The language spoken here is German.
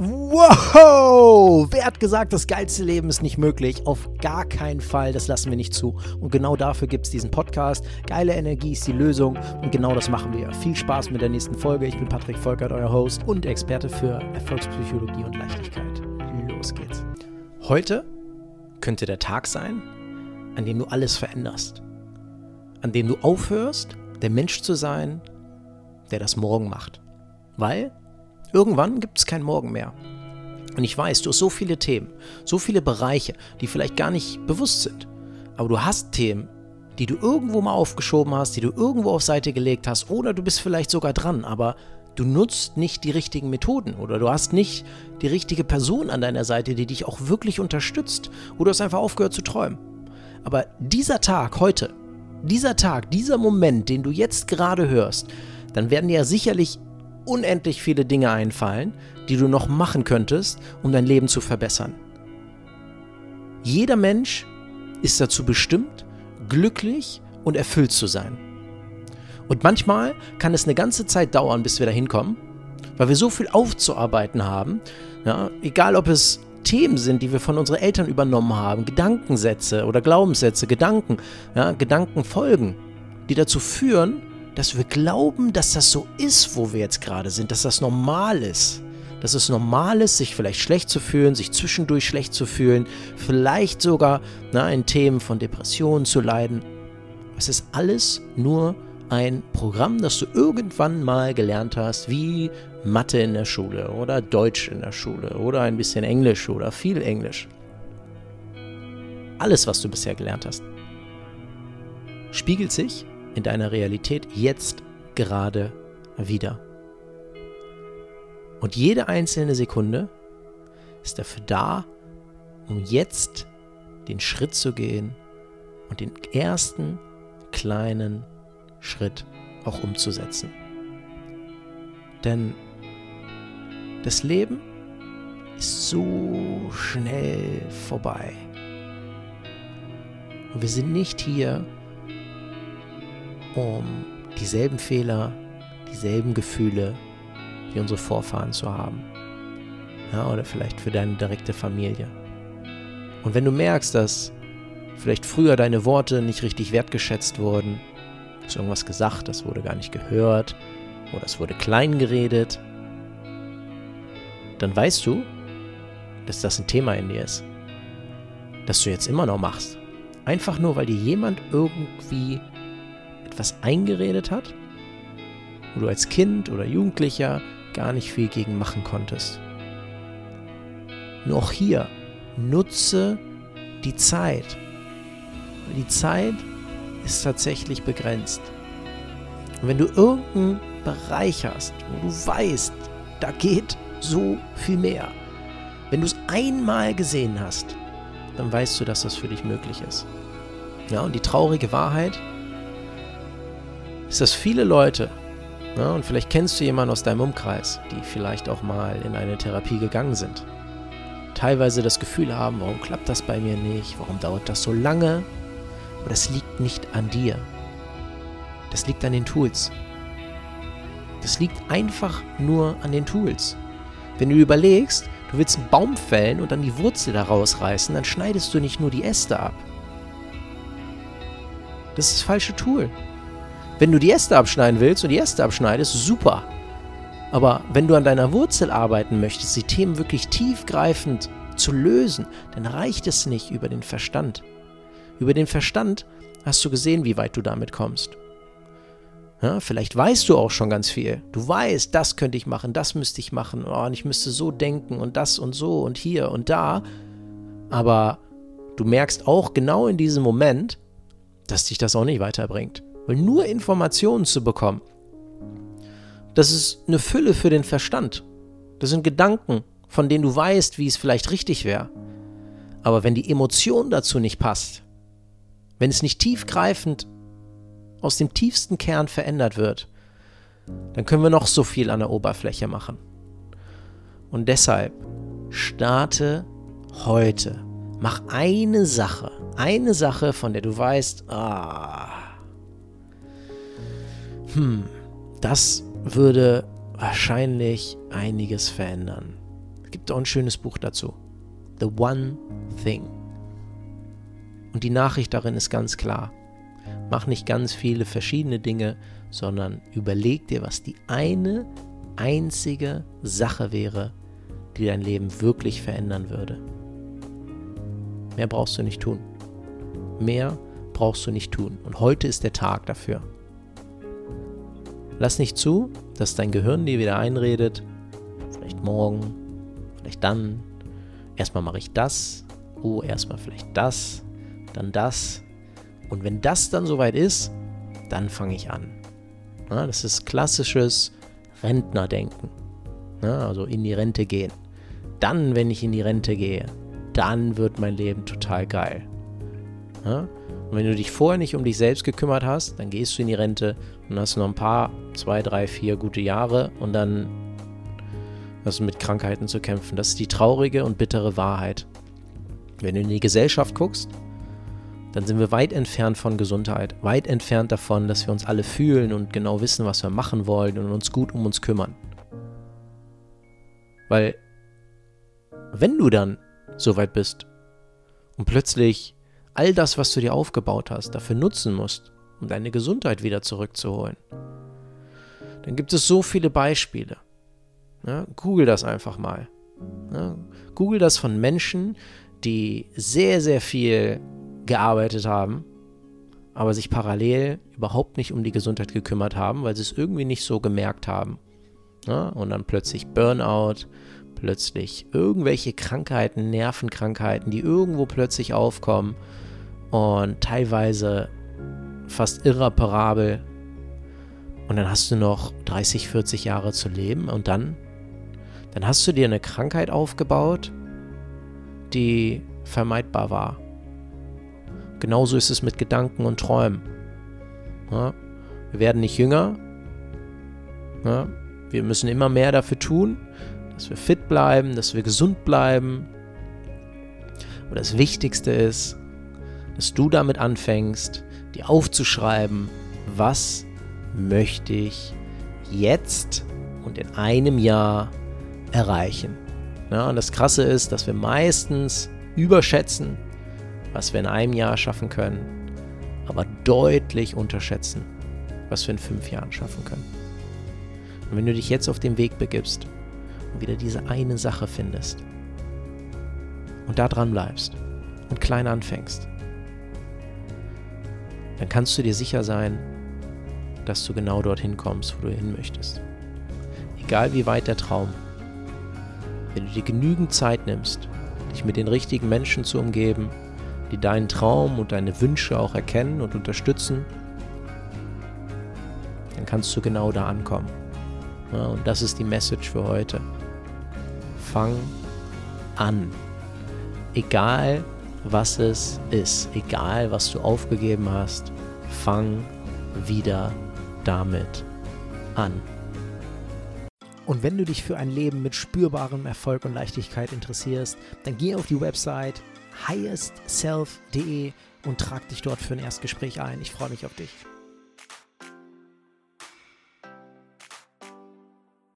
Wow! Wer hat gesagt, das geilste Leben ist nicht möglich? Auf gar keinen Fall, das lassen wir nicht zu. Und genau dafür gibt es diesen Podcast. Geile Energie ist die Lösung und genau das machen wir. Viel Spaß mit der nächsten Folge. Ich bin Patrick Volkert, euer Host und Experte für Erfolgspsychologie und Leichtigkeit. Los geht's. Heute könnte der Tag sein, an dem du alles veränderst. An dem du aufhörst, der Mensch zu sein, der das morgen macht. Weil Irgendwann gibt es kein Morgen mehr. Und ich weiß, du hast so viele Themen, so viele Bereiche, die vielleicht gar nicht bewusst sind. Aber du hast Themen, die du irgendwo mal aufgeschoben hast, die du irgendwo auf Seite gelegt hast, oder du bist vielleicht sogar dran, aber du nutzt nicht die richtigen Methoden oder du hast nicht die richtige Person an deiner Seite, die dich auch wirklich unterstützt, oder du hast einfach aufgehört zu träumen. Aber dieser Tag heute, dieser Tag, dieser Moment, den du jetzt gerade hörst, dann werden dir ja sicherlich unendlich viele Dinge einfallen, die du noch machen könntest, um dein Leben zu verbessern. Jeder Mensch ist dazu bestimmt, glücklich und erfüllt zu sein. Und manchmal kann es eine ganze Zeit dauern, bis wir da hinkommen, weil wir so viel aufzuarbeiten haben. Ja, egal, ob es Themen sind, die wir von unseren Eltern übernommen haben, Gedankensätze oder Glaubenssätze, Gedanken, ja, Gedankenfolgen, die dazu führen, dass wir glauben, dass das so ist, wo wir jetzt gerade sind, dass das normal ist. Dass es normal ist, sich vielleicht schlecht zu fühlen, sich zwischendurch schlecht zu fühlen, vielleicht sogar na, in Themen von Depressionen zu leiden. Es ist alles nur ein Programm, das du irgendwann mal gelernt hast, wie Mathe in der Schule oder Deutsch in der Schule oder ein bisschen Englisch oder viel Englisch. Alles, was du bisher gelernt hast, spiegelt sich in deiner Realität jetzt gerade wieder. Und jede einzelne Sekunde ist dafür da, um jetzt den Schritt zu gehen und den ersten kleinen Schritt auch umzusetzen. Denn das Leben ist so schnell vorbei. Und wir sind nicht hier, um dieselben Fehler, dieselben Gefühle wie unsere Vorfahren zu haben. Ja, oder vielleicht für deine direkte Familie. Und wenn du merkst, dass vielleicht früher deine Worte nicht richtig wertgeschätzt wurden, hast irgendwas gesagt, das wurde gar nicht gehört, oder es wurde klein geredet, dann weißt du, dass das ein Thema in dir ist. Das du jetzt immer noch machst. Einfach nur, weil dir jemand irgendwie etwas eingeredet hat, wo du als Kind oder Jugendlicher gar nicht viel gegen machen konntest. Nur auch hier, nutze die Zeit. Die Zeit ist tatsächlich begrenzt. Und wenn du irgendeinen Bereich hast, wo du weißt, da geht so viel mehr, wenn du es einmal gesehen hast, dann weißt du, dass das für dich möglich ist. Ja, und die traurige Wahrheit, ist, dass viele Leute, ja, und vielleicht kennst du jemanden aus deinem Umkreis, die vielleicht auch mal in eine Therapie gegangen sind, teilweise das Gefühl haben, warum klappt das bei mir nicht, warum dauert das so lange, aber das liegt nicht an dir. Das liegt an den Tools. Das liegt einfach nur an den Tools. Wenn du überlegst, du willst einen Baum fällen und dann die Wurzel daraus reißen, dann schneidest du nicht nur die Äste ab. Das ist das falsche Tool. Wenn du die Äste abschneiden willst und die Äste abschneidest, super. Aber wenn du an deiner Wurzel arbeiten möchtest, die Themen wirklich tiefgreifend zu lösen, dann reicht es nicht über den Verstand. Über den Verstand hast du gesehen, wie weit du damit kommst. Ja, vielleicht weißt du auch schon ganz viel. Du weißt, das könnte ich machen, das müsste ich machen, oh, und ich müsste so denken und das und so und hier und da. Aber du merkst auch genau in diesem Moment, dass dich das auch nicht weiterbringt. Weil nur Informationen zu bekommen, das ist eine Fülle für den Verstand. Das sind Gedanken, von denen du weißt, wie es vielleicht richtig wäre. Aber wenn die Emotion dazu nicht passt, wenn es nicht tiefgreifend aus dem tiefsten Kern verändert wird, dann können wir noch so viel an der Oberfläche machen. Und deshalb starte heute. Mach eine Sache, eine Sache, von der du weißt, ah, hm, das würde wahrscheinlich einiges verändern. Es gibt auch ein schönes Buch dazu. The One Thing. Und die Nachricht darin ist ganz klar. Mach nicht ganz viele verschiedene Dinge, sondern überleg dir, was die eine einzige Sache wäre, die dein Leben wirklich verändern würde. Mehr brauchst du nicht tun. Mehr brauchst du nicht tun. Und heute ist der Tag dafür. Lass nicht zu, dass dein Gehirn dir wieder einredet, vielleicht morgen, vielleicht dann, erstmal mache ich das, oh, erstmal vielleicht das, dann das. Und wenn das dann soweit ist, dann fange ich an. Ja, das ist klassisches Rentnerdenken. Ja, also in die Rente gehen. Dann, wenn ich in die Rente gehe, dann wird mein Leben total geil. Ja? Und wenn du dich vorher nicht um dich selbst gekümmert hast, dann gehst du in die Rente und hast noch ein paar, zwei, drei, vier gute Jahre und dann hast du mit Krankheiten zu kämpfen. Das ist die traurige und bittere Wahrheit. Wenn du in die Gesellschaft guckst, dann sind wir weit entfernt von Gesundheit, weit entfernt davon, dass wir uns alle fühlen und genau wissen, was wir machen wollen und uns gut um uns kümmern. Weil, wenn du dann so weit bist und plötzlich all das, was du dir aufgebaut hast, dafür nutzen musst, um deine Gesundheit wieder zurückzuholen, dann gibt es so viele Beispiele. Ja, Google das einfach mal. Ja, Google das von Menschen, die sehr, sehr viel gearbeitet haben, aber sich parallel überhaupt nicht um die Gesundheit gekümmert haben, weil sie es irgendwie nicht so gemerkt haben. Ja, und dann plötzlich Burnout, plötzlich irgendwelche Krankheiten, Nervenkrankheiten, die irgendwo plötzlich aufkommen und teilweise fast irreparabel. Und dann hast du noch 30, 40 Jahre zu leben und dann, dann hast du dir eine Krankheit aufgebaut, die vermeidbar war. Genauso ist es mit Gedanken und Träumen. Ja, wir werden nicht jünger. Ja, wir müssen immer mehr dafür tun, dass wir fit bleiben, dass wir gesund bleiben. Und das Wichtigste ist, dass du damit anfängst, dir aufzuschreiben, was möchte ich jetzt und in einem Jahr erreichen. Ja, und das Krasse ist, dass wir meistens überschätzen, was wir in einem Jahr schaffen können, aber deutlich unterschätzen, was wir in fünf Jahren schaffen können. Und wenn du dich jetzt auf den Weg begibst und wieder diese eine Sache findest und da dran bleibst und klein anfängst, dann kannst du dir sicher sein, dass du genau dorthin kommst, wo du hin möchtest. Egal wie weit der Traum. Wenn du dir genügend Zeit nimmst, dich mit den richtigen Menschen zu umgeben, die deinen Traum und deine Wünsche auch erkennen und unterstützen, dann kannst du genau da ankommen. Ja, und das ist die Message für heute. Fang an. Egal was es ist, egal was du aufgegeben hast, fang wieder damit an. Und wenn du dich für ein Leben mit spürbarem Erfolg und Leichtigkeit interessierst, dann geh auf die Website highestself.de und trag dich dort für ein Erstgespräch ein. Ich freue mich auf dich.